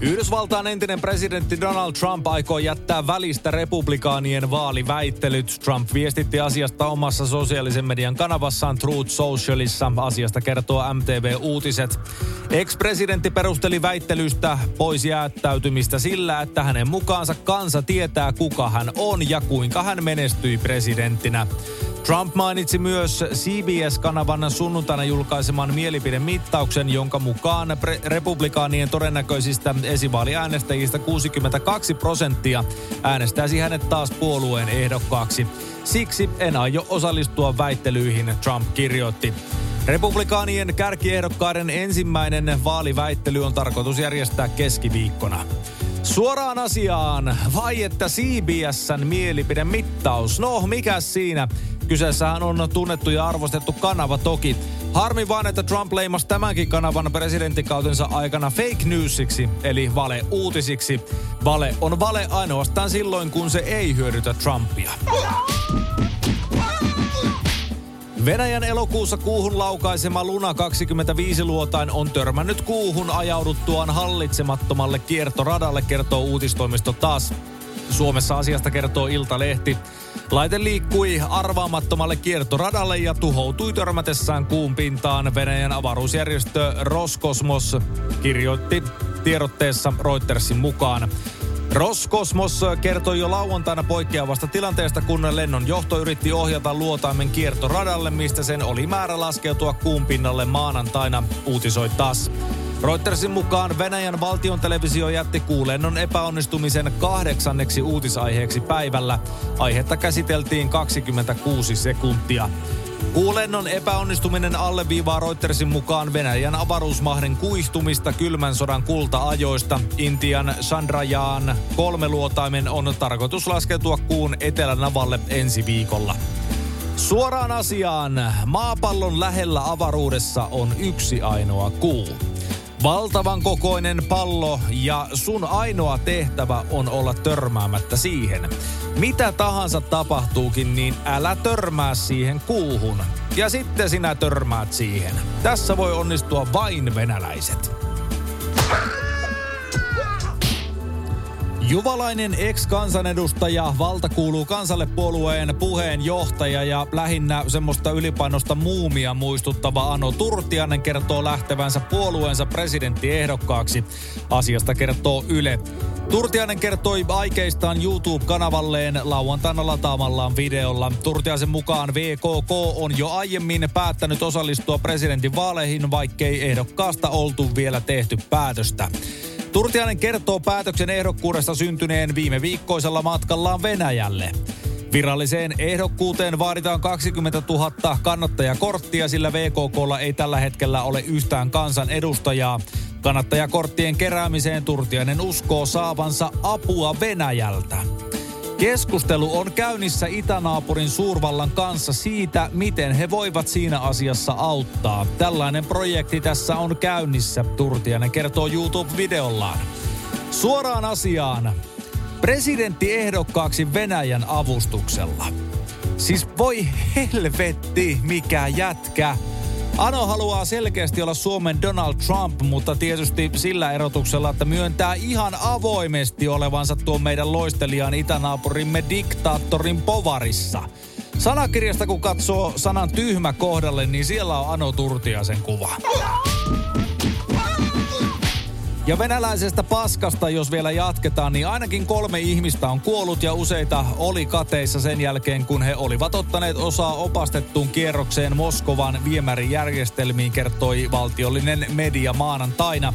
Yhdysvaltain entinen presidentti Donald Trump aikoo jättää välistä republikaanien vaaliväittelyt. Trump viestitti asiasta omassa sosiaalisen median kanavassaan Truth Socialissa. Asiasta kertoo MTV Uutiset. Ex-presidentti perusteli väittelystä pois jäättäytymistä sillä, että hänen mukaansa kansa tietää kuka hän on ja kuinka hän menestyi presidenttinä. Trump mainitsi myös CBS-kanavan sunnuntaina julkaiseman mielipidemittauksen, jonka mukaan pre- republikaanien todennäköisistä esivaaliäänestäjistä 62 prosenttia äänestäisi hänet taas puolueen ehdokkaaksi. Siksi en aio osallistua väittelyihin, Trump kirjoitti. Republikaanien kärkiehdokkaiden ensimmäinen vaaliväittely on tarkoitus järjestää keskiviikkona. Suoraan asiaan, vai että CBSn mielipidemittaus? No, mikä siinä? Kyseessähän on tunnettu ja arvostettu kanava toki. Harmi vaan, että Trump leimasi tämänkin kanavan presidenttikautensa aikana fake newsiksi, eli vale-uutisiksi. Vale on vale ainoastaan silloin, kun se ei hyödytä Trumpia. Venäjän elokuussa kuuhun laukaisema Luna 25-luotain on törmännyt kuuhun ajauduttuaan hallitsemattomalle kiertoradalle, kertoo uutistoimisto taas. Suomessa asiasta kertoo Iltalehti. Laite liikkui arvaamattomalle kiertoradalle ja tuhoutui törmätessään kuun pintaan. Venäjän avaruusjärjestö Roskosmos kirjoitti tiedotteessa Reutersin mukaan. Roskosmos kertoi jo lauantaina poikkeavasta tilanteesta, kun lennon johto yritti ohjata luotaimen kiertoradalle, mistä sen oli määrä laskeutua kuun pinnalle maanantaina, uutisoi taas. Reutersin mukaan Venäjän valtion televisio jätti kuulennon epäonnistumisen kahdeksanneksi uutisaiheeksi päivällä. Aihetta käsiteltiin 26 sekuntia. Kuulennon epäonnistuminen alleviivaa Reutersin mukaan Venäjän avaruusmahden kuihtumista kylmän sodan kulta-ajoista. Intian Chandrayaan kolmeluotaimen on tarkoitus laskeutua kuun etelänavalle ensi viikolla. Suoraan asiaan. Maapallon lähellä avaruudessa on yksi ainoa kuu. Valtavan kokoinen pallo ja sun ainoa tehtävä on olla törmäämättä siihen. Mitä tahansa tapahtuukin, niin älä törmää siihen kuuhun. Ja sitten sinä törmäät siihen. Tässä voi onnistua vain venäläiset. Juvalainen ex-kansanedustaja, valta kuuluu kansalle puolueen puheenjohtaja ja lähinnä semmoista ylipainosta muumia muistuttava Ano Turtianen kertoo lähtevänsä puolueensa presidenttiehdokkaaksi. Asiasta kertoo Yle. Turtianen kertoi aikeistaan YouTube-kanavalleen lauantaina lataamallaan videolla. Turtiaisen mukaan VKK on jo aiemmin päättänyt osallistua presidentin vaaleihin, vaikkei ehdokkaasta oltu vielä tehty päätöstä. Turtiainen kertoo päätöksen ehdokkuudesta syntyneen viime viikkoisella matkallaan Venäjälle. Viralliseen ehdokkuuteen vaaditaan 20 000 kannattajakorttia, sillä VKKlla ei tällä hetkellä ole yhtään kansan edustajaa. Kannattajakorttien keräämiseen Turtiainen uskoo saavansa apua Venäjältä. Keskustelu on käynnissä itänaapurin suurvallan kanssa siitä, miten he voivat siinä asiassa auttaa. Tällainen projekti tässä on käynnissä, Turtianen kertoo YouTube-videollaan. Suoraan asiaan. Presidentti ehdokkaaksi Venäjän avustuksella. Siis voi helvetti, mikä jätkä. Ano haluaa selkeästi olla Suomen Donald Trump, mutta tietysti sillä erotuksella, että myöntää ihan avoimesti olevansa tuon meidän loistelijan itänaapurimme diktaattorin povarissa. Sanakirjasta kun katsoo sanan tyhmä kohdalle, niin siellä on Ano Turtiasen kuva. Ja venäläisestä paskasta, jos vielä jatketaan, niin ainakin kolme ihmistä on kuollut ja useita oli kateissa sen jälkeen, kun he olivat ottaneet osaa opastettuun kierrokseen Moskovan viemärijärjestelmiin, kertoi valtiollinen media maanantaina.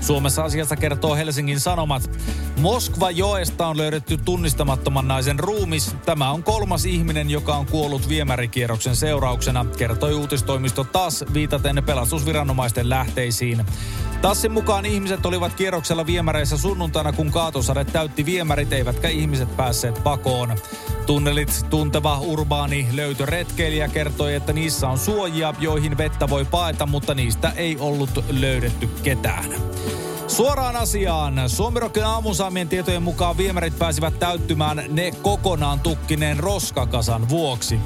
Suomessa asiasta kertoo Helsingin Sanomat. Moskva joesta on löydetty tunnistamattoman naisen ruumis. Tämä on kolmas ihminen, joka on kuollut viemärikierroksen seurauksena, kertoi uutistoimisto TAS viitaten pelastusviranomaisten lähteisiin. Tassin mukaan ihmiset olivat kierroksella viemäreissä sunnuntaina, kun kaatosade täytti viemärit, eivätkä ihmiset päässeet pakoon. Tunnelit tunteva urbaani löytöretkeilijä kertoi, että niissä on suojia, joihin vettä voi paeta, mutta niistä ei ollut löydetty ketään. Suoraan asiaan. Suomirokin aamusaamien tietojen mukaan viemärit pääsivät täyttymään ne kokonaan tukkineen roskakasan vuoksi.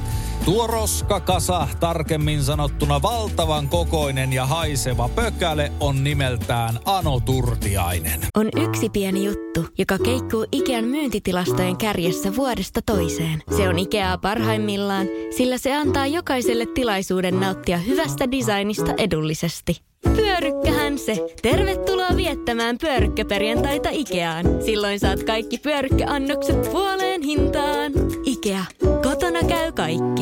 Tuo roskakasa, tarkemmin sanottuna valtavan kokoinen ja haiseva pökäle, on nimeltään Ano Turtiainen. On yksi pieni juttu, joka keikkuu Ikean myyntitilastojen kärjessä vuodesta toiseen. Se on Ikeaa parhaimmillaan, sillä se antaa jokaiselle tilaisuuden nauttia hyvästä designista edullisesti. Pyörykkähän se. Tervetuloa viettämään pyörykkäperjantaita Ikeaan. Silloin saat kaikki pyörykkäannokset puoleen hintaan. Ikea. Kotona käy kaikki.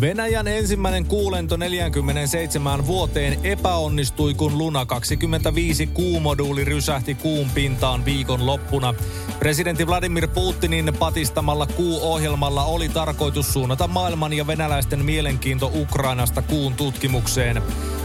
Venäjän ensimmäinen kuulento 47 vuoteen epäonnistui, kun Luna 25 kuumoduuli rysähti kuun pintaan viikon loppuna. Presidentti Vladimir Putinin patistamalla kuu-ohjelmalla oli tarkoitus suunnata maailman ja venäläisten mielenkiinto Ukrainasta kuun tutkimukseen.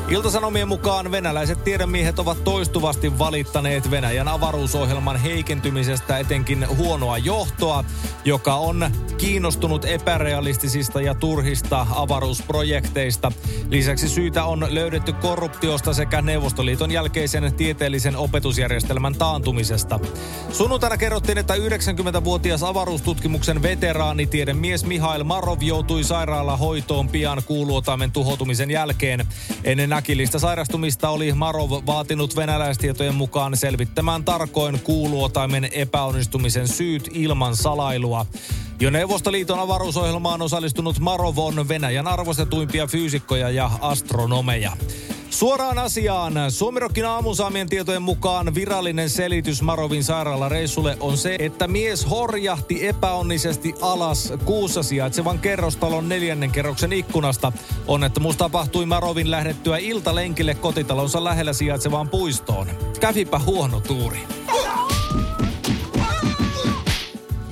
Iltasanomien mukaan venäläiset tiedemiehet ovat toistuvasti valittaneet Venäjän avaruusohjelman heikentymisestä etenkin huonoa johtoa, joka on kiinnostunut epärealistisista ja turhista avaruusprojekteista. Lisäksi syitä on löydetty korruptiosta sekä Neuvostoliiton jälkeisen tieteellisen opetusjärjestelmän taantumisesta. Sunnuntaina kerrottiin, että 90-vuotias avaruustutkimuksen veteraani tiedemies Mihail Marov joutui sairaalahoitoon pian kuuluotaimen tuhoutumisen jälkeen. Ennen äkillistä sairastumista oli Marov vaatinut venäläistietojen mukaan selvittämään tarkoin kuuluotaimen epäonnistumisen syyt ilman salailua. Jo Neuvostoliiton avaruusohjelmaan osallistunut Marov on Venäjän arvostetuimpia fyysikkoja ja astronomeja. Suoraan asiaan. Suomirokin aamusaamien tietojen mukaan virallinen selitys Marovin sairaalareissulle on se, että mies horjahti epäonnisesti alas kuussa sijaitsevan kerrostalon neljännen kerroksen ikkunasta. Onnettomuus tapahtui Marovin lähdettyä iltalenkille kotitalonsa lähellä sijaitsevaan puistoon. Kävipä huono tuuri.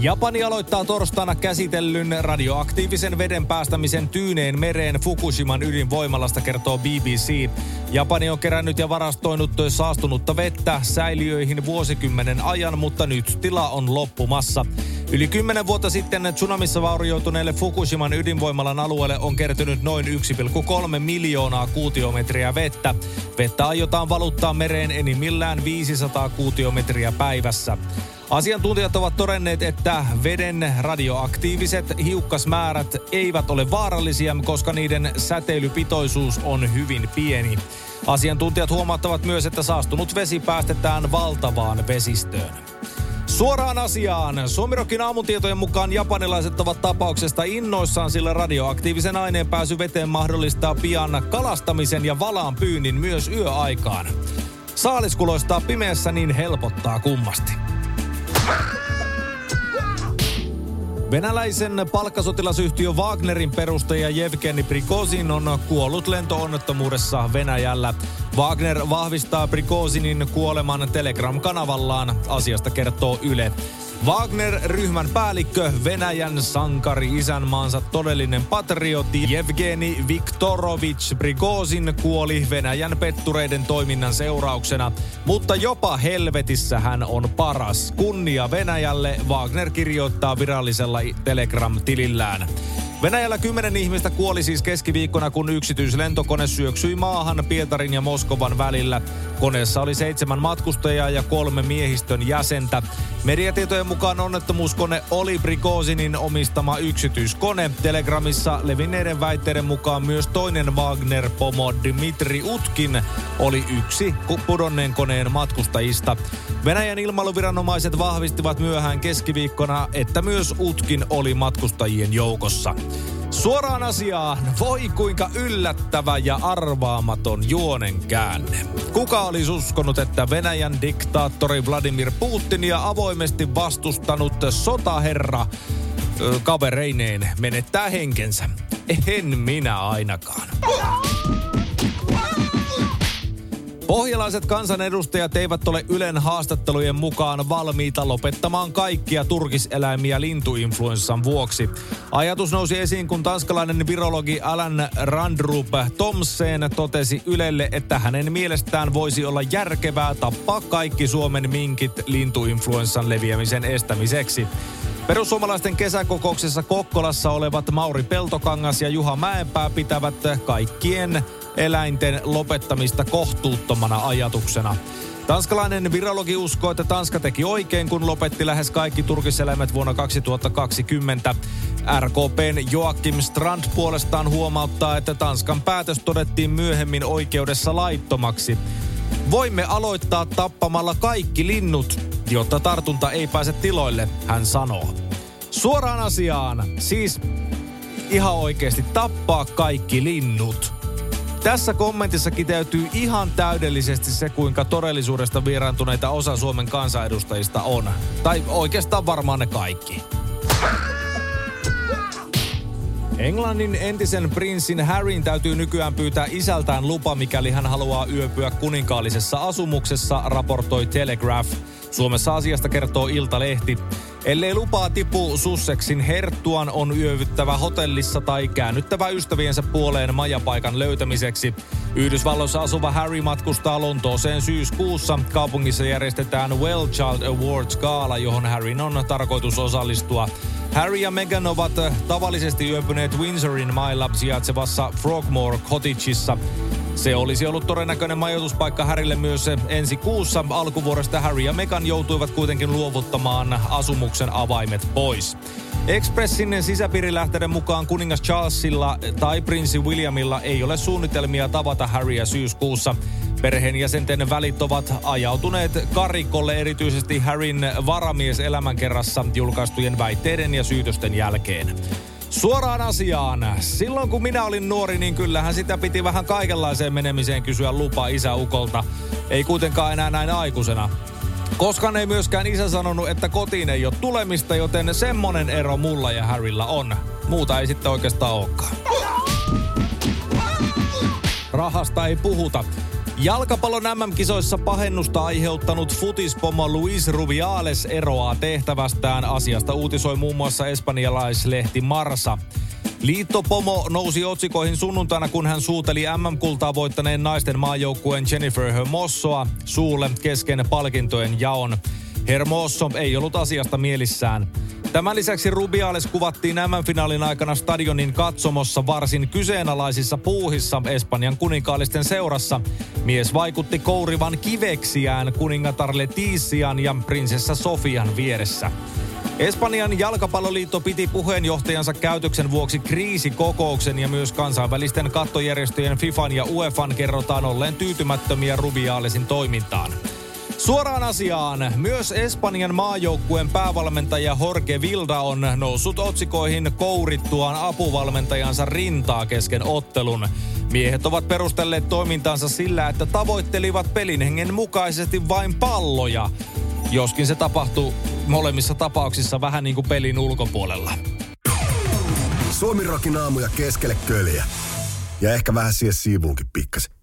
Japani aloittaa torstaina käsitellyn radioaktiivisen veden päästämisen Tyyneen mereen Fukushiman ydinvoimalasta, kertoo BBC. Japani on kerännyt ja varastoinut saastunutta vettä säiliöihin vuosikymmenen ajan, mutta nyt tila on loppumassa. Yli kymmenen vuotta sitten tsunamissa vaurioituneelle Fukushiman ydinvoimalan alueelle on kertynyt noin 1,3 miljoonaa kuutiometriä vettä. Vettä aiotaan valuttaa mereen enimmillään 500 kuutiometriä päivässä. Asiantuntijat ovat todenneet, että veden radioaktiiviset hiukkasmäärät eivät ole vaarallisia, koska niiden säteilypitoisuus on hyvin pieni. Asiantuntijat huomauttavat myös, että saastunut vesi päästetään valtavaan vesistöön. Suoraan asiaan. Suomirokin aamutietojen mukaan japanilaiset ovat tapauksesta innoissaan, sillä radioaktiivisen aineen pääsy veteen mahdollistaa pian kalastamisen ja valaan pyynnin myös yöaikaan. Saaliskuloistaa pimeässä niin helpottaa kummasti. Venäläisen palkkasotilasyhtiö Wagnerin perustaja Jevgeni Prigozhin on kuollut lentoonnettomuudessa Venäjällä. Wagner vahvistaa Prigozhinin kuoleman Telegram-kanavallaan. Asiasta kertoo Yle. Wagner-ryhmän päällikkö, Venäjän sankari, isänmaansa todellinen patriotti Evgeni Viktorovich Prigozin kuoli Venäjän pettureiden toiminnan seurauksena. Mutta jopa helvetissä hän on paras. Kunnia Venäjälle, Wagner kirjoittaa virallisella Telegram-tilillään. Venäjällä kymmenen ihmistä kuoli siis keskiviikkona, kun yksityislentokone syöksyi maahan Pietarin ja Moskovan välillä. Koneessa oli seitsemän matkustajaa ja kolme miehistön jäsentä. Mediatietojen mukaan onnettomuuskone oli Prigozinin omistama yksityiskone. Telegramissa levinneiden väitteiden mukaan myös toinen Wagner-pomo Dmitri Utkin oli yksi pudonneen koneen matkustajista. Venäjän ilmailuviranomaiset vahvistivat myöhään keskiviikkona, että myös Utkin oli matkustajien joukossa. Suoraan asiaan, voi kuinka yllättävä ja arvaamaton juonen käänne. Kuka olisi uskonut, että Venäjän diktaattori Vladimir Putinia avoimesti vastustanut sotaherra kavereineen menettää henkensä? En minä ainakaan. Pohjalaiset kansanedustajat eivät ole Ylen haastattelujen mukaan valmiita lopettamaan kaikkia turkiseläimiä lintuinfluenssan vuoksi. Ajatus nousi esiin, kun tanskalainen virologi Alan Randrup Thomsen totesi Ylelle, että hänen mielestään voisi olla järkevää tappaa kaikki Suomen minkit lintuinfluenssan leviämisen estämiseksi. Perussuomalaisten kesäkokouksessa Kokkolassa olevat Mauri Peltokangas ja Juha Mäenpää pitävät kaikkien eläinten lopettamista kohtuuttomana ajatuksena. Tanskalainen virologi uskoo, että Tanska teki oikein, kun lopetti lähes kaikki turkiseläimet vuonna 2020. RKPn Joakim Strand puolestaan huomauttaa, että Tanskan päätös todettiin myöhemmin oikeudessa laittomaksi. Voimme aloittaa tappamalla kaikki linnut, jotta tartunta ei pääse tiloille, hän sanoo. Suoraan asiaan, siis ihan oikeasti tappaa kaikki linnut. Tässä kommentissa kiteytyy ihan täydellisesti se, kuinka todellisuudesta vieraantuneita osa Suomen kansanedustajista on. Tai oikeastaan varmaan ne kaikki. Englannin entisen prinssin Harryn täytyy nykyään pyytää isältään lupa, mikäli hän haluaa yöpyä kuninkaallisessa asumuksessa, raportoi Telegraph. Suomessa asiasta kertoo Iltalehti. Ellei lupaa tipu Sussexin herttuan, on yövyttävä hotellissa tai käännyttävä ystäviensä puoleen majapaikan löytämiseksi. Yhdysvalloissa asuva Harry matkustaa Lontooseen syyskuussa. Kaupungissa järjestetään Well Child Awards Gaala, johon Harryn on tarkoitus osallistua. Harry ja Meghan ovat tavallisesti yöpyneet Windsorin mailla sijaitsevassa Frogmore Cottageissa. Se olisi ollut todennäköinen majoituspaikka Harrylle myös ensi kuussa. Alkuvuodesta Harry ja Meghan joutuivat kuitenkin luovuttamaan asumuksen avaimet pois. Expressin sisäpiirilähteiden mukaan kuningas Charlesilla tai prinssi Williamilla ei ole suunnitelmia tavata Harryä syyskuussa. Perheenjäsenten välit ovat ajautuneet karikolle erityisesti Harryn varamies elämänkerrassa julkaistujen väitteiden ja syytösten jälkeen. Suoraan asiaan. Silloin kun minä olin nuori, niin kyllähän sitä piti vähän kaikenlaiseen menemiseen kysyä lupa isäukolta. Ei kuitenkaan enää näin aikuisena. Koskaan ei myöskään isä sanonut, että kotiin ei ole tulemista, joten semmonen ero mulla ja Harrylla on. Muuta ei sitten oikeastaan olekaan. Rahasta ei puhuta. Jalkapallon MM-kisoissa pahennusta aiheuttanut futispomo Luis Rubiales eroaa tehtävästään. Asiasta uutisoi muun muassa espanjalaislehti Marsa. Liittopomo nousi otsikoihin sunnuntaina, kun hän suuteli MM-kultaa voittaneen naisten maajoukkueen Jennifer Hermossoa suulle kesken palkintojen jaon. Hermoso ei ollut asiasta mielissään. Tämän lisäksi Rubiales kuvattiin MM-finaalin aikana stadionin katsomossa varsin kyseenalaisissa puuhissa Espanjan kuninkaallisten seurassa. Mies vaikutti kourivan kiveksiään kuningatar Letisian ja prinsessa Sofian vieressä. Espanjan jalkapalloliitto piti puheenjohtajansa käytöksen vuoksi kriisikokouksen ja myös kansainvälisten kattojärjestöjen FIFAn ja UEFan kerrotaan olleen tyytymättömiä Rubialesin toimintaan. Suoraan asiaan. Myös Espanjan maajoukkueen päävalmentaja Jorge Vilda on noussut otsikoihin kourittuaan apuvalmentajansa rintaa kesken ottelun. Miehet ovat perustelleet toimintansa sillä, että tavoittelivat pelin hengen mukaisesti vain palloja. Joskin se tapahtuu molemmissa tapauksissa vähän niin kuin pelin ulkopuolella. Suomirokin aamuja keskelle köljä. Ja ehkä vähän siihen siivuunkin pikkasen.